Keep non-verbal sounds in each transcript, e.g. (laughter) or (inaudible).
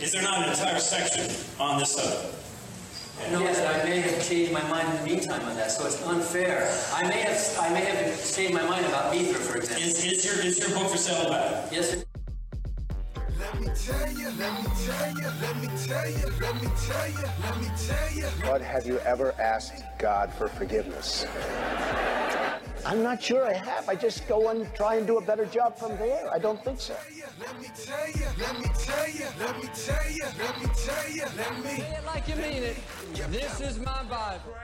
Is there not an entire section on this subject? Yes, I may have changed my mind in the meantime on that, so it's unfair. I may have, I may have changed my mind about Beaver, for example. Is, is your is your book for sale back? Yes, it- Let me tell you, let me tell you, let me tell you, let me tell you, let me tell you. But have you ever asked God for forgiveness? I'm not sure I have. I just go and try and do a better job from there. I don't think so. Let me tell you, let me tell you, let me tell you, let me tell you, let me. Say it like you mean it. This is my Bible.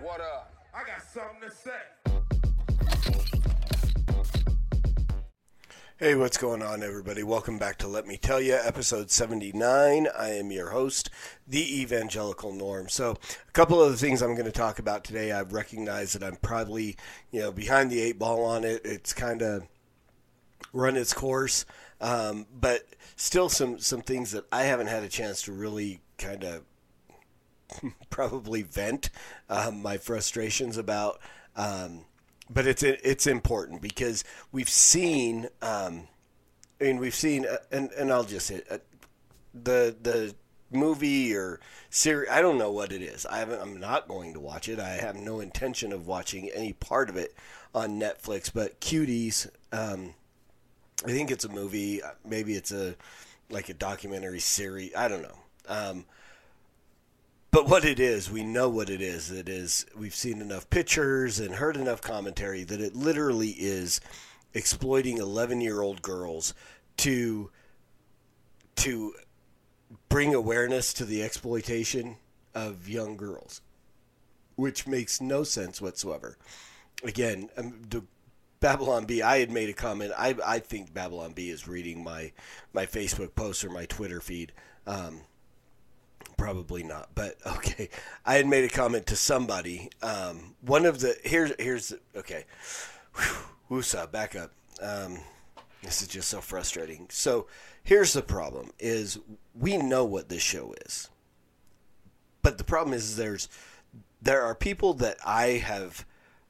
What up? I got something to say. Hey, what's going on, everybody? Welcome back to Let Me Tell You, episode 79. I am your host, the Evangelical Norm. So, a couple of the things I'm going to talk about today, I've recognized that I'm probably, you know, behind the eight ball on it. It's kind of run its course, um, but still some, some things that I haven't had a chance to really kind of (laughs) probably vent um, my frustrations about. Um, but it's it's important because we've seen. Um, I mean, we've seen, uh, and and I'll just say, uh, the the movie or series. I don't know what it is. I haven't. I'm not going to watch it. I have no intention of watching any part of it on Netflix. But Cuties. Um, I think it's a movie. Maybe it's a like a documentary series. I don't know. Um, but what it is, we know what it is. It is we've seen enough pictures and heard enough commentary that it literally is exploiting 11-year-old girls to to bring awareness to the exploitation of young girls, which makes no sense whatsoever. Again, um, the Babylon Bee. I had made a comment. I I think Babylon Bee. is reading my my Facebook post or my Twitter feed. Um, probably not, but (laughs) okay. I had made a comment to somebody. Um, one of the here's here's okay. Whew, woosah, back up. Um, this is just so frustrating. So here's the problem: is we know what this show is, but the problem is there's there are people that I have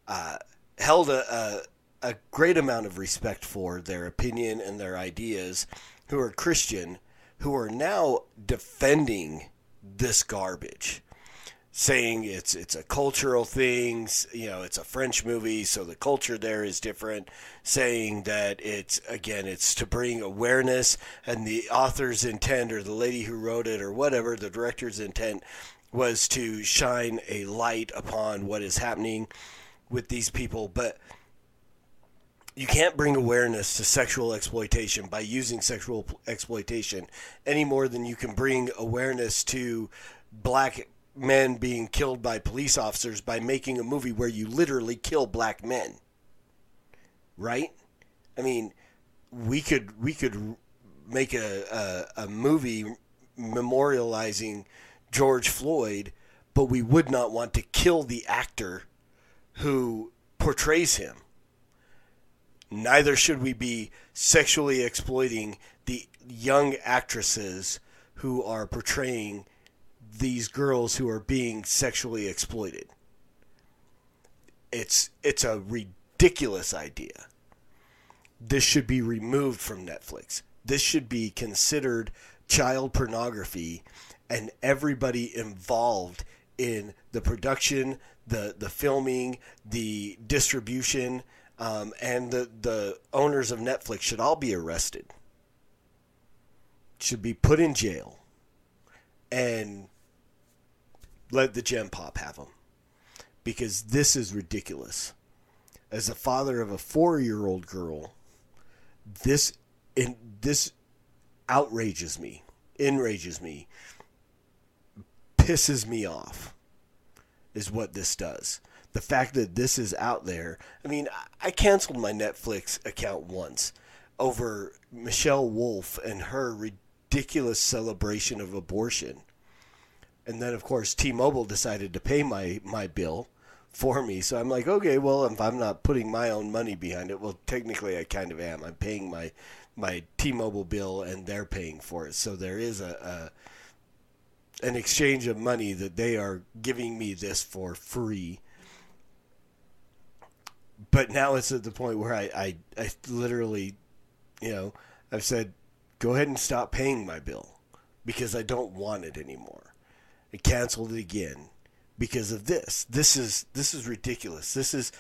uh, held a, a a great amount of respect for their opinion and their ideas, who are Christian, who are now defending this garbage. Saying it's it's a cultural thing you know it's a french movie so the culture there is different. Saying that it's again it's to bring awareness and the author's intent or the lady who wrote it or whatever the director's intent was to shine a light upon what is happening with these people. But you can't bring awareness to sexual exploitation by using sexual exploitation any more than you can bring awareness to black men being killed by police officers by making a movie where you literally kill black men. Right? I mean, we could we could make a, a, a movie memorializing George Floyd, but we would not want to kill the actor who portrays him neither should we be sexually exploiting the young actresses who are portraying these girls who are being sexually exploited. It's it's a ridiculous idea. This should be removed from Netflix. This should be considered child pornography and everybody involved in the production, the the filming, the distribution, um, and the the owners of Netflix should all be arrested. Should be put in jail, and let the gen pop have them, because this is ridiculous. As a father of a four year old girl, this in this outrages me, enrages me, pisses me off. Is what this does the fact that this is out there. I mean, I canceled my Netflix account once over Michelle Wolf and her ridiculous celebration of abortion. And then, of course, T-Mobile decided to pay my my bill for me. So I'm like, okay, well, if I'm not putting my own money behind it, well, technically I kind of am. I'm paying my my T-Mobile bill, and they're paying for it. So there is a, a an exchange of money that they are giving me this for free. But now it's at the point where I, I, I literally, you know, I've said, go ahead and stop paying my bill because I don't want it anymore. I canceled it again because of this. This is this is ridiculous. This is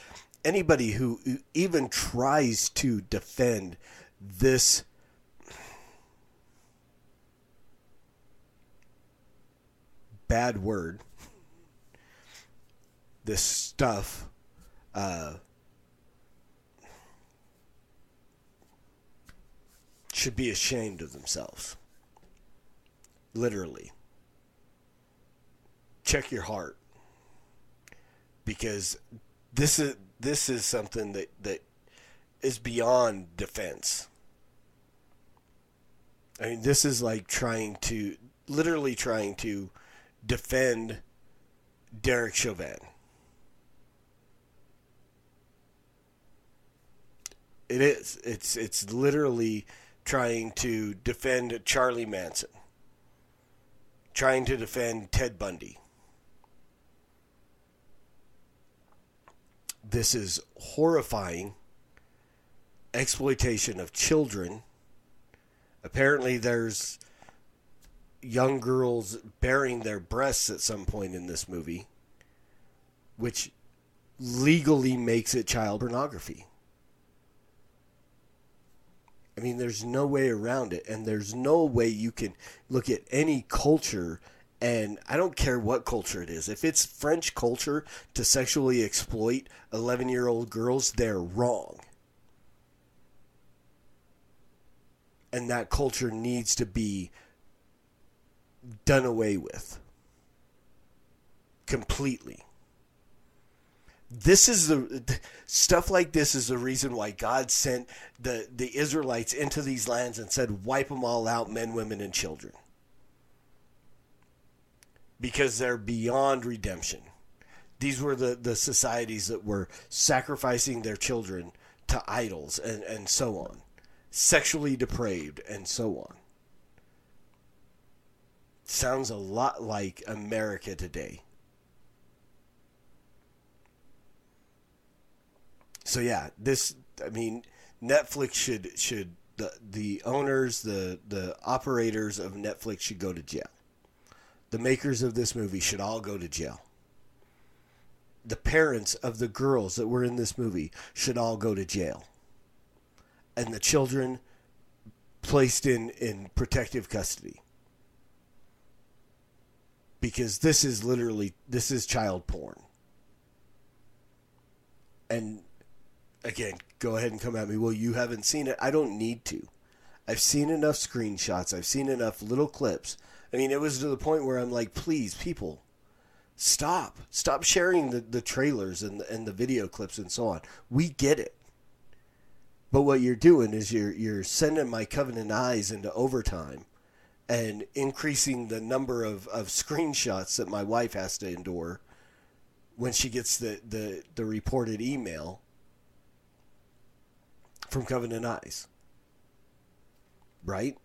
anybody who even tries to defend this bad word, this stuff, uh, should be ashamed of themselves. Literally. Check your heart. Because this is this is something that, that is beyond defense. I mean, this is like trying to, literally trying to defend Derek Chauvin. It is. It's it's literally trying to defend Charlie Manson. Trying to defend Ted Bundy. This is horrifying exploitation of children. Apparently there's young girls baring their breasts at some point in this movie, which legally makes it child pornography. I mean, there's no way around it, and there's no way you can look at any culture, and I don't care what culture it is. If it's French culture to sexually exploit 11 year old girls, they're wrong. And that culture needs to be done away with completely. This is the stuff like this is the reason why God sent the the Israelites into these lands and said wipe them all out men women and children. Because they're beyond redemption. These were the, the societies that were sacrificing their children to idols and, and so on. Sexually depraved and so on sounds a lot like America today. So yeah, this I mean Netflix should should the the owners, the the operators of Netflix should go to jail. The makers of this movie should all go to jail. The parents of the girls that were in this movie should all go to jail. And the children placed in, in protective custody because this is literally this is child porn. And again, go ahead and come at me. Well, you haven't seen it. I don't need to. I've seen enough screenshots. I've seen enough little clips. I mean, it was to the point where I'm like, please, people, stop. Stop sharing the, the trailers and and the video clips and so on. We get it. But what you're doing is you're you're sending my covenant eyes into overtime and increasing the number of, of screenshots that my wife has to endure when she gets the, the, the reported email from Covenant Eyes. Right?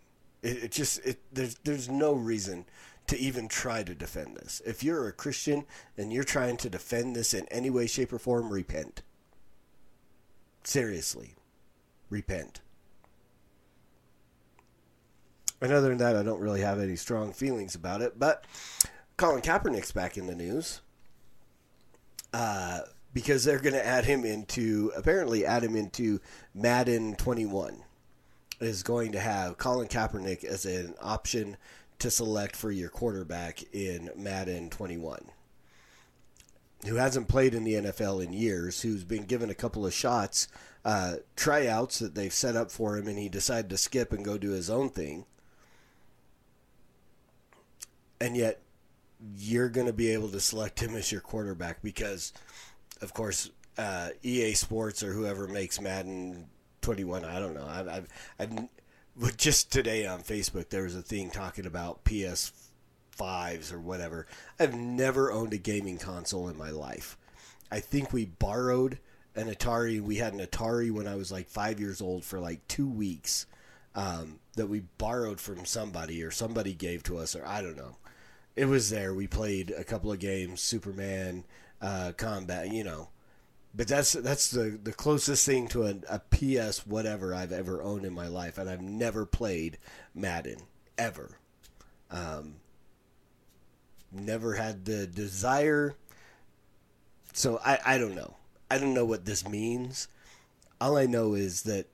It, it just it there's there's no reason to even try to defend this. If you're a Christian and you're trying to defend this in any way, shape, or form, repent. Seriously. Repent. And other than that, I don't really have any strong feelings about it. But Colin Kaepernick's back in the news uh, because they're going to add him into, apparently, add him into Madden 21. Is going to have Colin Kaepernick as an option to select for your quarterback in Madden 21. Who hasn't played in the NFL in years, who's been given a couple of shots, uh, tryouts that they've set up for him, and he decided to skip and go do his own thing and yet you're going to be able to select him as your quarterback because, of course, uh, EA Sports or whoever makes Madden 21. I don't know. I've, I've, I've just today on Facebook there was a thing talking about PS fives or whatever. I've never owned a gaming console in my life. I think we borrowed an Atari. We had an Atari when I was like five years old for like two weeks. Um, that we borrowed from somebody or somebody gave to us or I don't know it was there. We played a couple of games, Superman, uh, Combat, you know. But that's that's the, the closest thing to a, a PS whatever I've ever owned in my life, and I've never played Madden ever. Um, never had the desire. So I, I don't know. I don't know what this means. All I know is that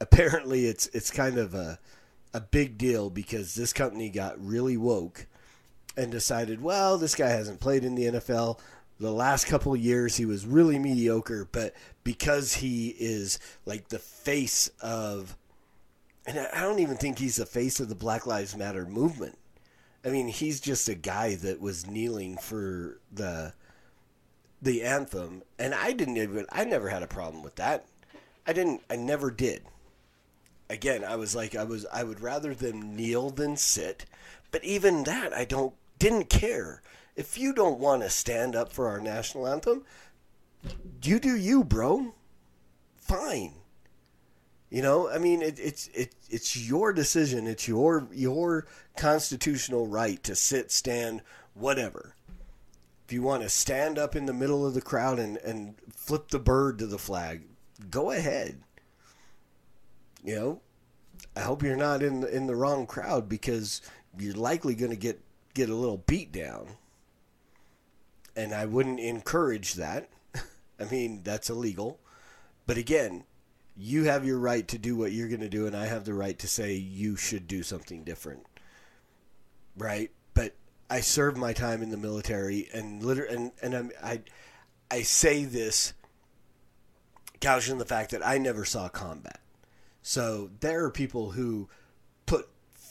apparently it's it's kind of a a big deal because this company got really woke and decided, well, this guy hasn't played in the NFL. The last couple years he was really mediocre, but because he is like the face of and I don't even think he's the face of the Black Lives Matter movement. I mean, he's just a guy that was kneeling for the the anthem, and I didn't even I never had a problem with that. I didn't I never did. Again, I was like I was I would rather them kneel than sit, but even that I don't didn't care. If you don't want to stand up for our national anthem, you do you, bro. Fine. You know, I mean, it, it's it, it's your decision. It's your your constitutional right to sit, stand, whatever. If you want to stand up in the middle of the crowd and, and flip the bird to the flag, go ahead. You know, I hope you're not in the, in the wrong crowd because you're likely going to get get a little beat down. And I wouldn't encourage that. I mean, that's illegal. But again, you have your right to do what you're going to do, and I have the right to say you should do something different. Right? But I served my time in the military, and literally, and, and I'm, I, I say this couching the fact that I never saw combat. So there are people who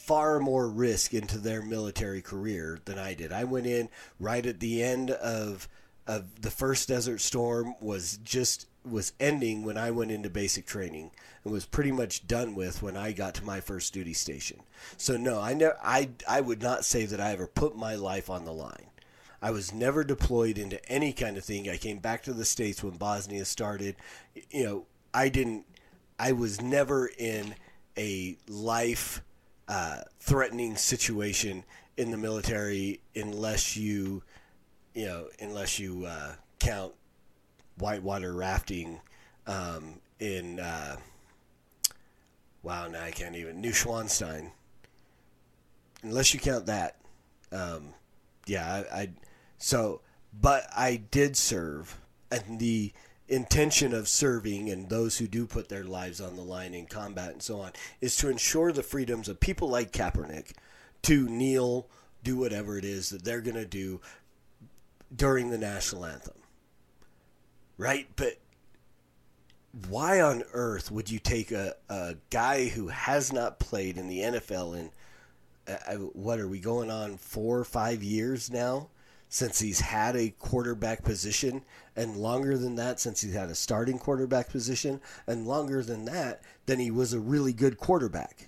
far more risk into their military career than I did. I went in right at the end of of the first Desert Storm was just was ending when I went into basic training and was pretty much done with when I got to my first duty station. So no, I never I I would not say that I ever put my life on the line. I was never deployed into any kind of thing. I came back to the states when Bosnia started. You know, I didn't I was never in a life uh, threatening situation in the military unless you you know, unless you uh, count whitewater rafting um, in uh, wow, now I can't even Neuschwanstein. Unless you count that, um, yeah, I, I so but I did serve, and the intention of serving and those who do put their lives on the line in combat and so on is to ensure the freedoms of people like Kaepernick to kneel, do whatever it is that they're going to do during the national anthem. Right? But why on earth would you take a, a guy who has not played in the NFL in, uh, what are we going on, four or five years now? Since he's had a quarterback position, and longer than that, since he's had a starting quarterback position, and longer than that, then he was a really good quarterback.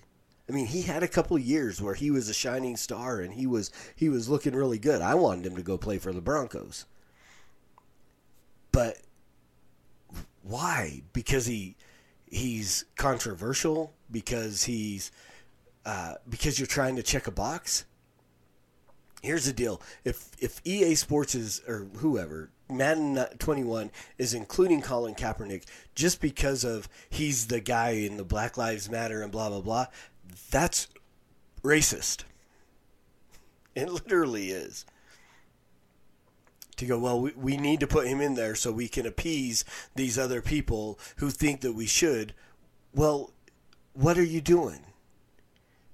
I mean, he had a couple years where he was a shining star and he was he was looking really good. I wanted him to go play for the Broncos. But why? Because he he's controversial because he's uh, because you're trying to check a box. Here's the deal: if if EA Sports is or whoever Madden 21 is including Colin Kaepernick just because of he's the guy in the Black Lives Matter and blah blah blah, that's racist. It literally is. To go, well, we, we need to put him in there so we can appease these other people who think that we should. Well, what are you doing?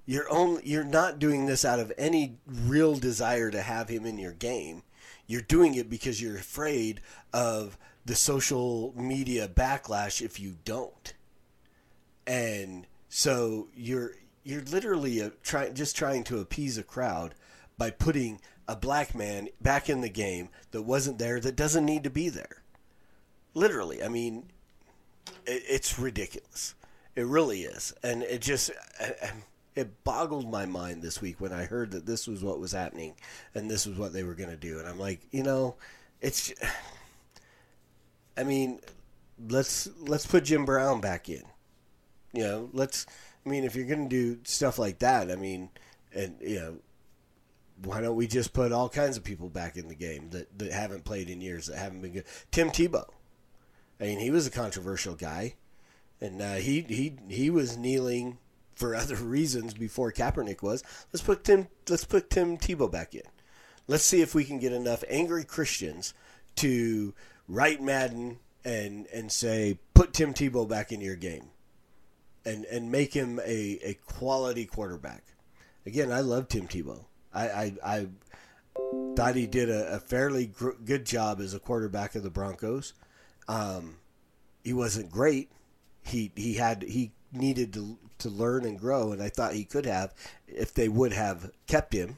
You're only you're not doing this out of any real desire to have him in your game. You're doing it because you're afraid of the social media backlash if you don't. And so you're you're literally a, try, just trying to appease a crowd by putting a black man back in the game that wasn't there that doesn't need to be there. Literally, I mean, it, it's ridiculous. It really is, and it just uh, uh, it boggled my mind this week when I heard that this was what was happening and this was what they were going to do, and I'm like, you know, it's. I mean, let's let's put Jim Brown back in. You know, let's I mean, if you're going to do stuff like that, I mean, and you know, why don't we just put all kinds of people back in the game that, that haven't played in years that haven't been good? Tim Tebow. I mean, he was a controversial guy, and uh, he he he was kneeling for other reasons before Kaepernick was. Let's put Tim. Let's put Tim Tebow back in. Let's see if we can get enough angry Christians to write Madden and and say put Tim Tebow back in your game, and and make him a, a quality quarterback. Again, I love Tim Tebow. I I, I thought he did a, a fairly gr- good job as a quarterback of the Broncos. Um, he wasn't great. He he had he needed to to learn and grow, and I thought he could have if they would have kept him.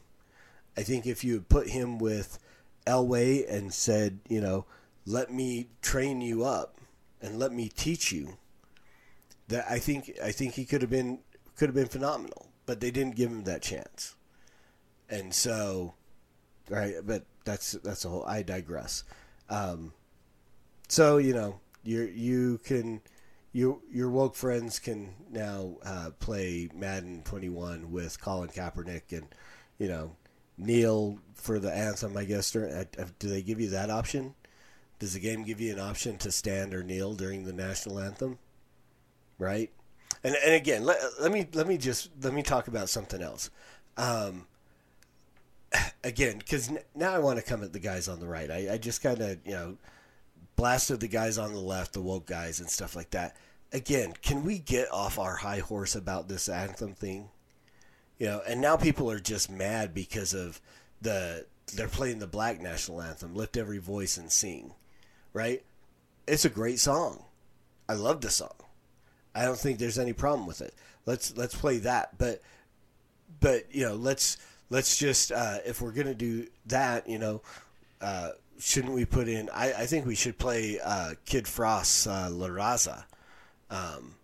I think if you put him with Elway and said, you know, let me train you up and let me teach you, that I think I think he could have been could have been phenomenal, but they didn't give him that chance, and so, right. But that's that's a whole. I digress. Um, so you know, you you can you your woke friends can now uh, play Madden 21 with Colin Kaepernick and you know kneel for the anthem. I guess during, uh, do they give you that option? Does the game give you an option to stand or kneel during the national anthem? Right. And and again, let, let me let me just let me talk about something else. Um, (sighs) again, because now I want to come at the guys on the right. I, I just kind of you know blasted the guys on the left, the woke guys, and stuff like that. Again, can we get off our high horse about this anthem thing? You know, and now people are just mad because of the they're playing the black national anthem, "Lift Every Voice and Sing," right? It's a great song. I love the song. I don't think there's any problem with it. Let's let's play that, but but you know, let's let's just uh, if we're gonna do that, you know, uh, shouldn't we put in? I, I think we should play uh, Kid Frost's uh, La Raza um,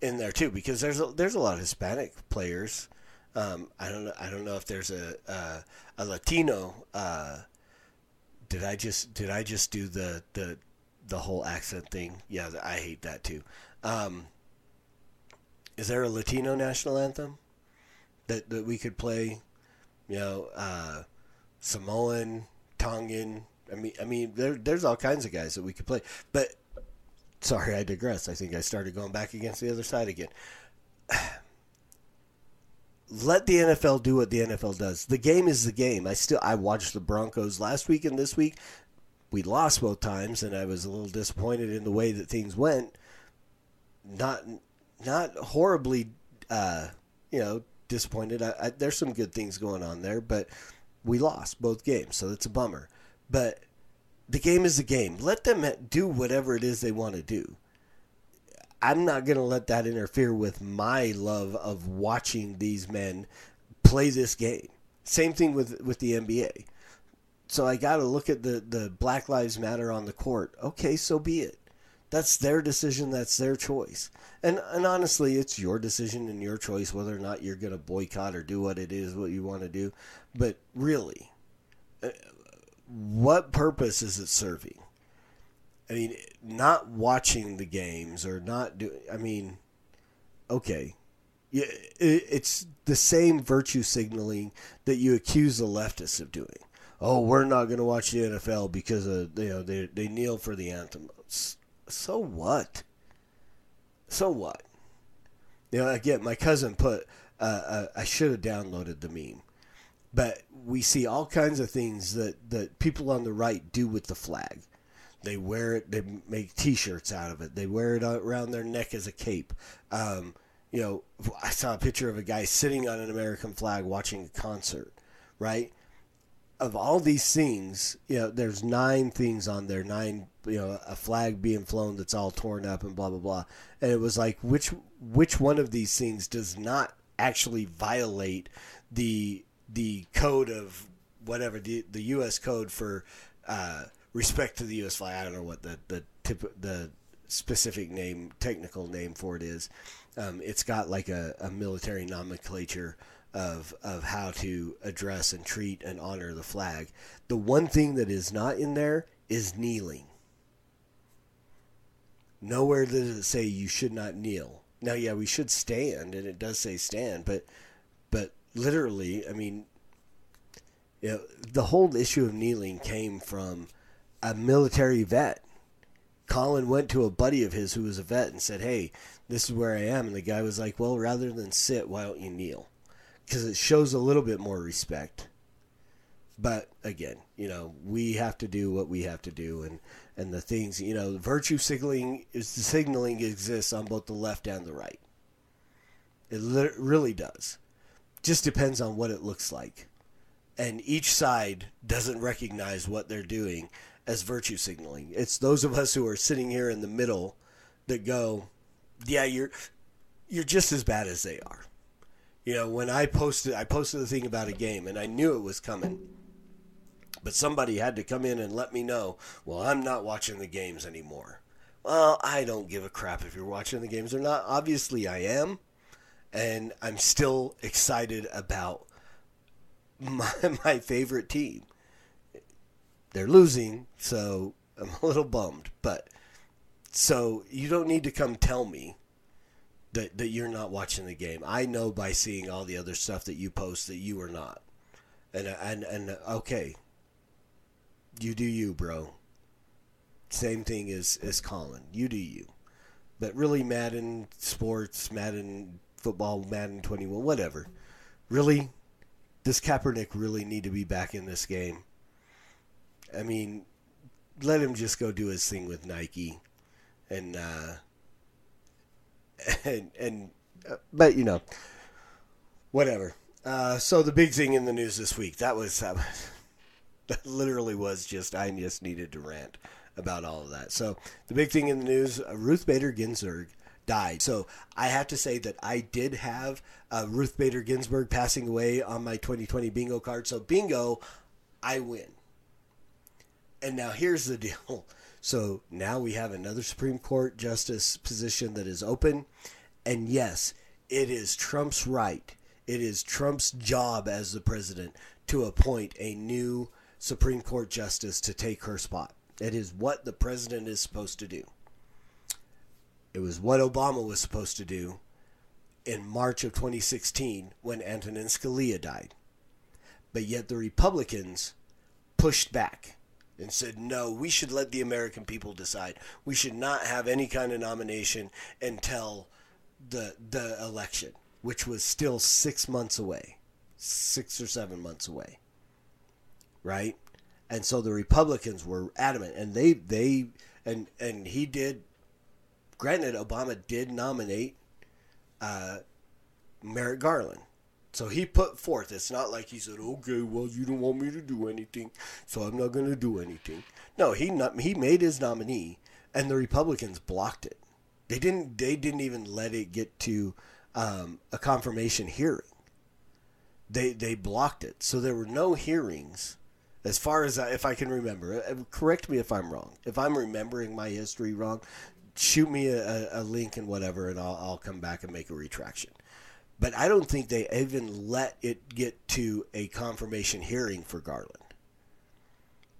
in there too, because there's a, there's a lot of Hispanic players. Um, I don't know. I don't know if there's a a, a Latino. Uh, did I just did I just do the the the whole accent thing? Yeah, I hate that too. Um, is there a Latino national anthem that that we could play? You know, uh, Samoan, Tongan. I mean, I mean, there, there's all kinds of guys that we could play. But sorry, I digress. I think I started going back against the other side again. (sighs) Let the NFL do what the NFL does. The game is the game. I still I watched the Broncos last week and this week. We lost both times, and I was a little disappointed in the way that things went. Not not horribly, uh, you know, disappointed. I, I, there's some good things going on there, but we lost both games, so that's a bummer. But the game is the game. Let them do whatever it is they want to do. I'm not going to let that interfere with my love of watching these men play this game. Same thing with with the NBA. So I got to look at the the Black Lives Matter on the court. Okay, so be it. That's their decision. That's their choice. And and honestly, it's your decision and your choice whether or not you're going to boycott or do what it is what you want to do. But really, uh, what purpose is it serving? I mean, not watching the games or not doing. I mean, okay, it's the same virtue signaling that you accuse the leftists of doing. Oh, we're not going to watch the NFL because of you know they they kneel for the anthem. So what? So what? You know, again, my cousin put. Uh, uh, I should have downloaded the meme, but we see all kinds of things that that people on the right do with the flag. They wear it. They make T-shirts out of it. They wear it around their neck as a cape. Um, you know, I saw a picture of a guy sitting on an American flag watching a concert. Right. Of all these things, you know, there's nine things on there. Nine, you know, a flag being flown that's all torn up and blah blah blah. And it was like, which which one of these things does not actually violate the the code of whatever the the U.S. code for uh, respect to the U.S. flag. I don't know what the the tip the specific name, technical name for it is. Um, it's got like a, a military nomenclature of of how to address and treat and honor the flag. The one thing that is not in there is kneeling. Nowhere does it say you should not kneel. Now, yeah, we should stand, and it does say stand, but but literally, I mean, you know, the whole issue of kneeling came from a military vet Colin went to a buddy of his who was a vet and said, "Hey, this is where I am," and the guy was like, "Well, rather than sit, why don't you kneel?" Because it shows a little bit more respect. But again, you know, we have to do what we have to do, and and the things, you know, virtue signaling is signaling exists on both the left and the right. It li- really does. Just depends on what it looks like, and each side doesn't recognize what they're doing as virtue signaling. It's those of us who are sitting here in the middle that go, "Yeah, you're you're just as bad as they are." You know, when I posted I posted the thing about a game and I knew it was coming. But somebody had to come in and let me know, "Well, I'm not watching the games anymore." Well, I don't give a crap if you're watching the games or not. Obviously, I am, and I'm still excited about my, (laughs) my favorite team they're losing, so I'm a little bummed. But so you don't need to come tell me that that you're not watching the game. I know by seeing all the other stuff that you post that you are not. And and and okay. You do you, bro. Same thing as as Colin. You do you. But really Madden sports, Madden football, Madden 21, whatever. Really does Kaepernick really need to be back in this game? I mean, let him just go do his thing with Nike, and uh, (laughs) and and uh, but you know, whatever. Uh, so the big thing in the news this week that was uh, (laughs) that literally was just I just needed to rant about all of that. So the big thing in the news: uh, Ruth Bader Ginsburg died. So I have to say that I did have uh, Ruth Bader Ginsburg passing away on my 2020 bingo card. So bingo, I win. And now here's the (laughs) deal. So now we have another Supreme Court justice position that is open. And yes, it is Trump's right. It is Trump's job as the president to appoint a new Supreme Court justice to take her spot. It is what the president is supposed to do. It was what Obama was supposed to do in March of 2016 when Antonin Scalia died. But yet the Republicans pushed back and said, no, we should let the American people decide. We should not have any kind of nomination until the the election, which was still six months away, six or seven months away, right? And so the Republicans were adamant, and they they and and he did. Granted, Obama did nominate uh, Merrick Garland so he put forth. It's not like he said, "Okay, well, you don't want me to do anything, so I'm not going to do anything." No, he not, he made his nominee, and the Republicans blocked it. They didn't. They didn't even let it get to um, a confirmation hearing. They they blocked it, so there were no hearings, as far as I, if I can remember. Uh, correct me if I'm wrong. If I'm remembering my history wrong, shoot me a, a link and whatever, and I'll, I'll come back and make a retraction. But I don't think they even let it get to a confirmation hearing for Garland.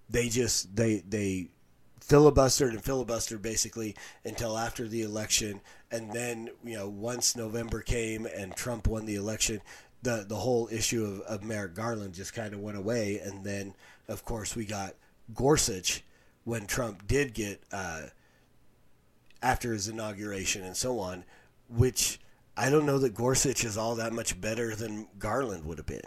They just they they filibustered and filibustered basically until after the election, and then you know once November came and Trump won the election, the the whole issue of, of Merrick Garland just kind of went away, and then of course we got Gorsuch when Trump did get uh, after his inauguration and so on, which I don't know that Gorsuch is all that much better than Garland would have been.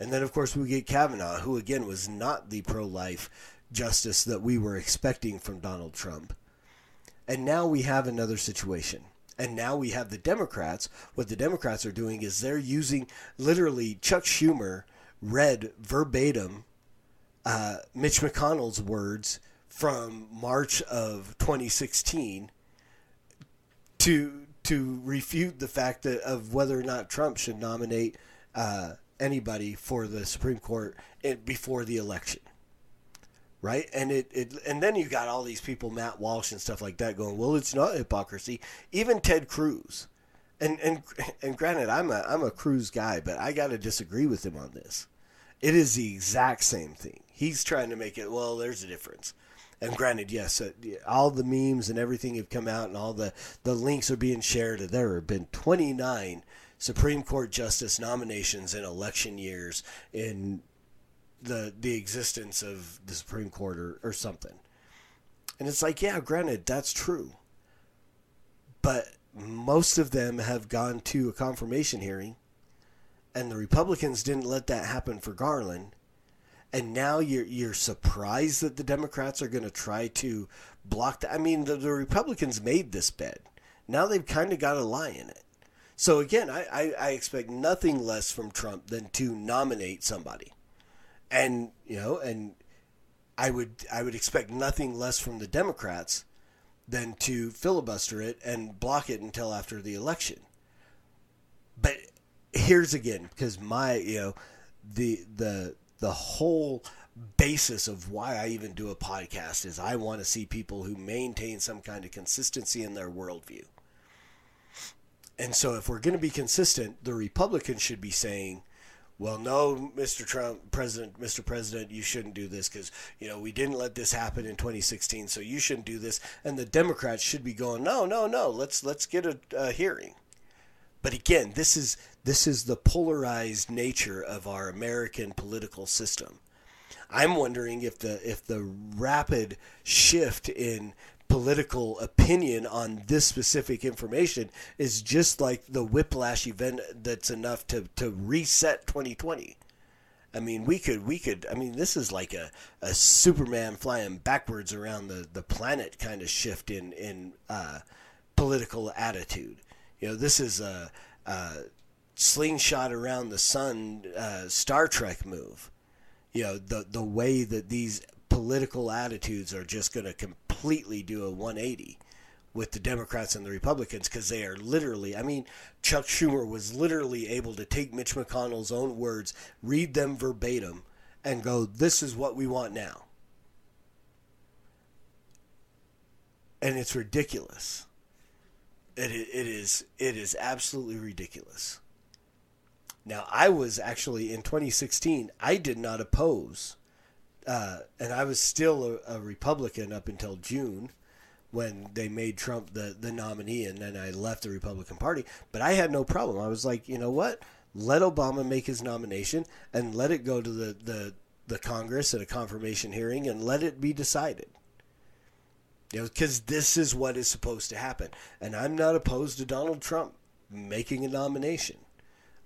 And then, of course, we get Kavanaugh, who, again, was not the pro life justice that we were expecting from Donald Trump. And now we have another situation. And now we have the Democrats. What the Democrats are doing is they're using literally Chuck Schumer read verbatim uh, Mitch McConnell's words from March of 2016 to to refute the fact that of whether or not Trump should nominate uh, anybody for the Supreme Court in, before the election. Right, and it, it and then you got all these people, Matt Walsh and stuff like that, going, "Well, it's not hypocrisy." Even Ted Cruz, and and and granted, I'm a I'm a Cruz guy, but I got to disagree with him on this. It is the exact same thing. He's trying to make it. Well, there's a difference. And granted, yes, uh, all the memes and everything have come out, and all the the links are being shared. There have been 29 Supreme Court justice nominations in election years in the the existence of the Supreme Court or, or something. And it's like, yeah, granted, that's true. But most of them have gone to a confirmation hearing, and the Republicans didn't let that happen for Garland. And now you're you're surprised that the Democrats are going to try to block that. I mean, the, the Republicans made this bed. Now they've kind of got a lie in it. So again, I, I, I expect nothing less from Trump than to nominate somebody, and you know, and I would I would expect nothing less from the Democrats than to filibuster it and block it until after the election. But here's again because my you know the the the whole basis of why I even do a podcast is I want to see people who maintain some kind of consistency in their worldview. And so if we're going to be consistent, the Republicans should be saying, well, no, Mr. Trump, President, Mr. President, you shouldn't do this because, you know, we didn't let this happen in 2016, so you shouldn't do this. And the Democrats should be going, no, no, no, let's let's get a, a hearing. But again, this is this is the polarized nature of our American political system. I'm wondering if the if the rapid shift in political opinion on this specific information is just like the whiplash event that's enough to, to reset 2020. I mean, we could, we could, I mean, this is like a, a Superman flying backwards around the, the planet kind of shift in, in uh, political attitude. You know, this is a, a slingshot around the sun uh, Star Trek move. You know, the, the way that these political attitudes are just going to completely do a 180 with the Democrats and the Republicans because they are literally, I mean, Chuck Schumer was literally able to take Mitch McConnell's own words, read them verbatim, and go, this is what we want now. And it's ridiculous. It, it is it is absolutely ridiculous. Now, I was actually in 2016, I did not oppose uh, and I was still a, a, Republican up until June when they made Trump the, the nominee, and then I left the Republican Party. But I had no problem. I was like, you know what? Let Obama make his nomination and let it go to the, the, the Congress at a confirmation hearing and let it be decided. You know, because this is what is supposed to happen. And I'm not opposed to Donald Trump making a nomination.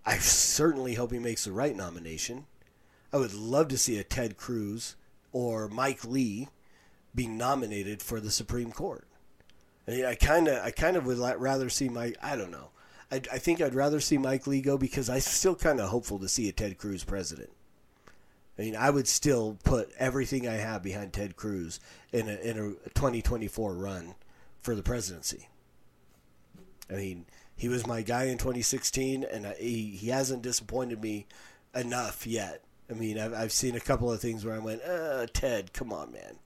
I certainly hope he makes the right nomination. I would love to see a Ted Cruz or Mike Lee being nominated for the Supreme Court. I mean, I kind of, I kind of would rather see Mike. I don't know. I, I think I'd rather see Mike Lee go because I'm still kind of hopeful to see a Ted Cruz president. I mean, I would still put everything I have behind Ted Cruz in a in a 2024 run for the presidency. I mean, he was my guy in 2016, and he he hasn't disappointed me enough yet I mean, I've, I've seen a couple of things where I went, uh, Ted, come on, man.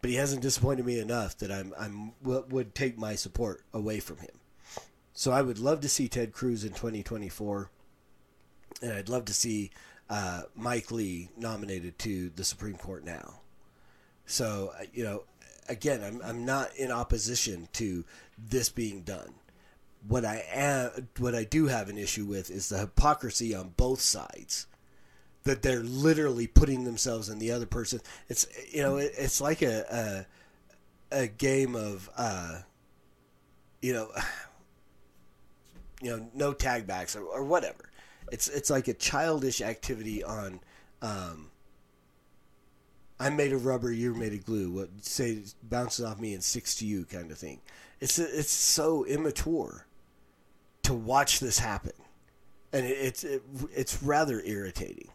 But he hasn't disappointed me enough that I'm I'm would take my support away from him. So I would love to see Ted Cruz in 2024, and I'd love to see uh, Mike Lee nominated to the Supreme Court now. So uh, you know, again, I'm I'm not in opposition to this being done. What I am, what I do have an issue with is the hypocrisy on both sides that they're literally putting themselves in the other person. It's you know it, it's like a, a, a game of uh, you know (sighs) you know no tag backs or, or whatever. It's it's like a childish activity on. Um, I'm made of rubber, you're made of glue. What say bounces off me and sticks to you, kind of thing. It's it's so immature to watch this happen, and it, it's it, it's rather irritating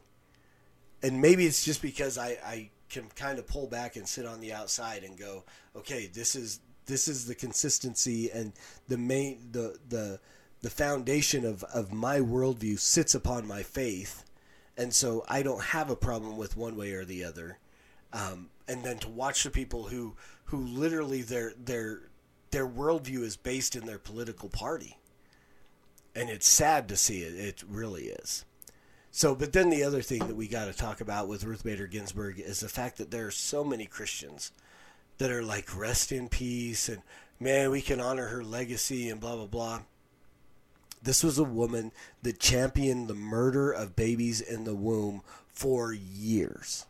and maybe it's just because I, I can kind of pull back and sit on the outside and go, okay, this is this is the consistency and the main the the the foundation of, of my worldview sits upon my faith, and so I don't have a problem with one way or the other. Um, and then to watch the people who who literally their their their worldview is based in their political party, and it's sad to see it. It really is. So, but then the other thing that we got to talk about with Ruth Bader Ginsburg is the fact that there are so many Christians that are like, rest in peace, and man, we can honor her legacy, and blah, blah, blah. This was a woman that championed the murder of babies in the womb for years.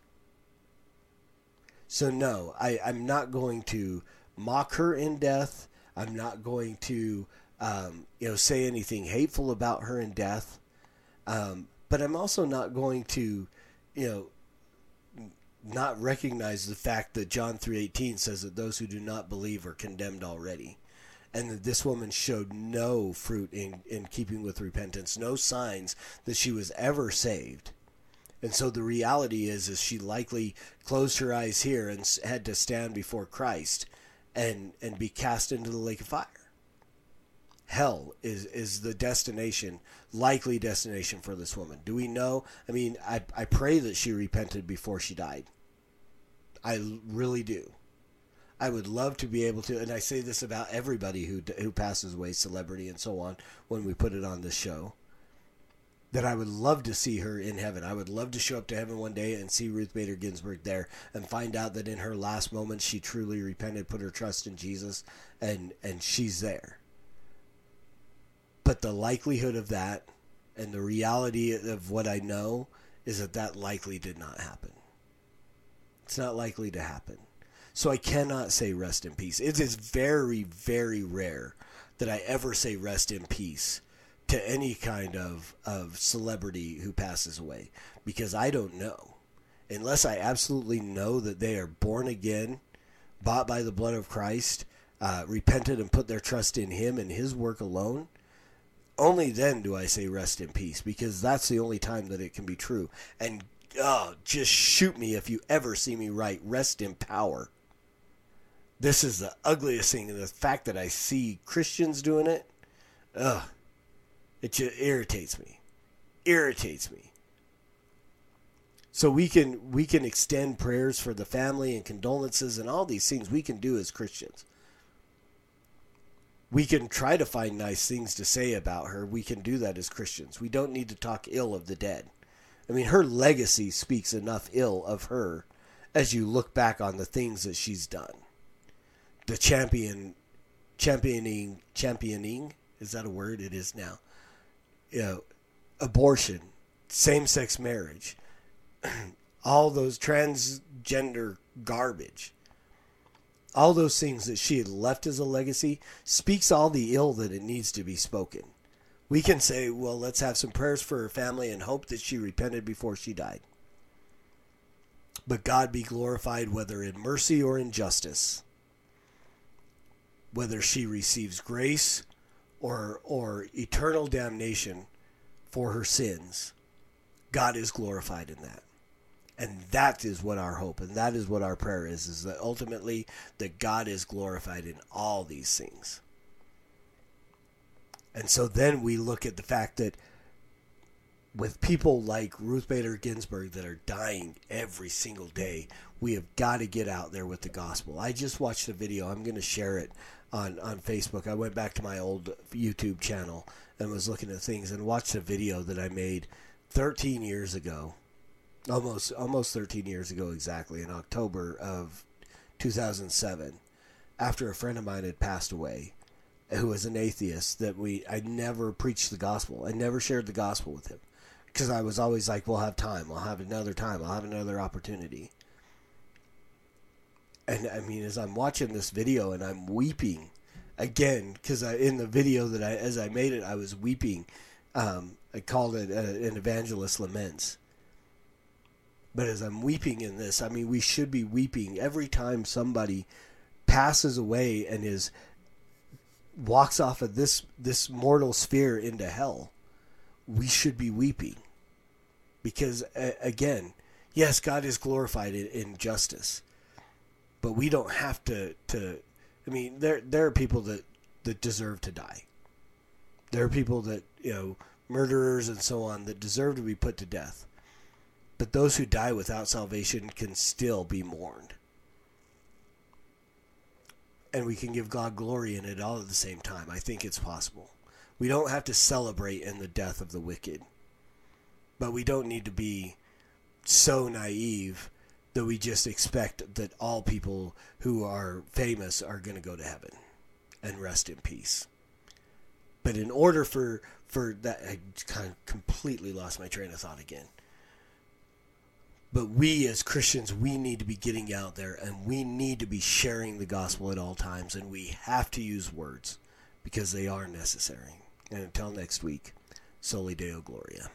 So no, I, I'm not going to mock her in death. I'm not going to, um, you know, say anything hateful about her in death. Um, but I'm also not going to, you know, not recognize the fact that John 3:18 says that those who do not believe are condemned already. And that this woman showed no fruit in, in keeping with repentance, no signs that she was ever saved. And so the reality is, is she likely closed her eyes here and had to stand before Christ and, and be cast into the lake of fire. Hell is, is the destination, likely destination for this woman. Do we know? I mean, I, I pray that she repented before she died. I really do. I would love to be able to, and I say this about everybody who who passes away, celebrity and so on, when we put it on this show. That I would love to see her in heaven. I would love to show up to heaven one day and see Ruth Bader Ginsburg there, and find out that in her last moments she truly repented, put her trust in Jesus, and and she's there. But the likelihood of that, and the reality of what I know, is that that likely did not happen. It's not likely to happen. So I cannot say rest in peace. It is very, very rare that I ever say rest in peace to any kind of, of celebrity who passes away because I don't know. Unless I absolutely know that they are born again, bought by the blood of Christ, uh, repented and put their trust in Him and His work alone, only then do I say rest in peace because that's the only time that it can be true. And oh, just shoot me if you ever see me write rest in power. This is the ugliest thing, and the fact that I see Christians doing it, ugh, it just irritates me. Irritates me. So we can we can extend prayers for the family and condolences and all these things we can do as Christians. We can try to find nice things to say about her. We can do that as Christians. We don't need to talk ill of the dead. I mean, her legacy speaks enough ill of her as you look back on the things that she's done. The champion, championing, championing, is that a word? It is now. You know, abortion, same sex marriage, (clears throat) all those transgender garbage all those things that she had left as a legacy speaks all the ill that it needs to be spoken. We can say, well, let's have some prayers for her family and hope that she repented before she died. But God be glorified whether in mercy or in justice, whether she receives grace or or eternal damnation for her sins. God is glorified in that. And that is what our hope and that is what our prayer is is that ultimately that god is glorified in all these things. And so then we look at the fact that with people like ruth bader ginsburg that are dying every single day we have got to get out there with the gospel. I just watched a video i'm going to share it on, on facebook. I went back to my old youtube channel and was looking at things and watched a video that i made 13 years ago almost almost 13 years ago exactly in October of 2007 after a friend of mine had passed away who was an atheist that we I never preached the gospel. I never shared the gospel with him because I was always like we'll have time. I'll have another time. I'll have another opportunity and I mean as I'm watching this video and I'm weeping again because in the video that I as I made it I was weeping um, I called it uh, an evangelist laments but as I'm weeping in this, I mean, we should be weeping every time somebody passes away and is walks off of this this mortal sphere into hell. We should be weeping because uh, again, yes, God is glorified in, in justice, but we don't have to to. I mean, there there are people that that deserve to die. There are people that you know murderers and so on that deserve to be put to death but those who die without salvation can still be mourned. And we can give God glory in it all at the same time. I think it's possible. We don't have to celebrate in the death of the wicked, but we don't need to be so naive that we just expect that all people who are famous are going to go to heaven and rest in peace. But in order for for that, I kind of completely lost my train of thought again But we as Christians, we need to be getting out there and we need to be sharing the gospel at all times. And we have to use words because they are necessary. And until next week, Soli Deo Gloria.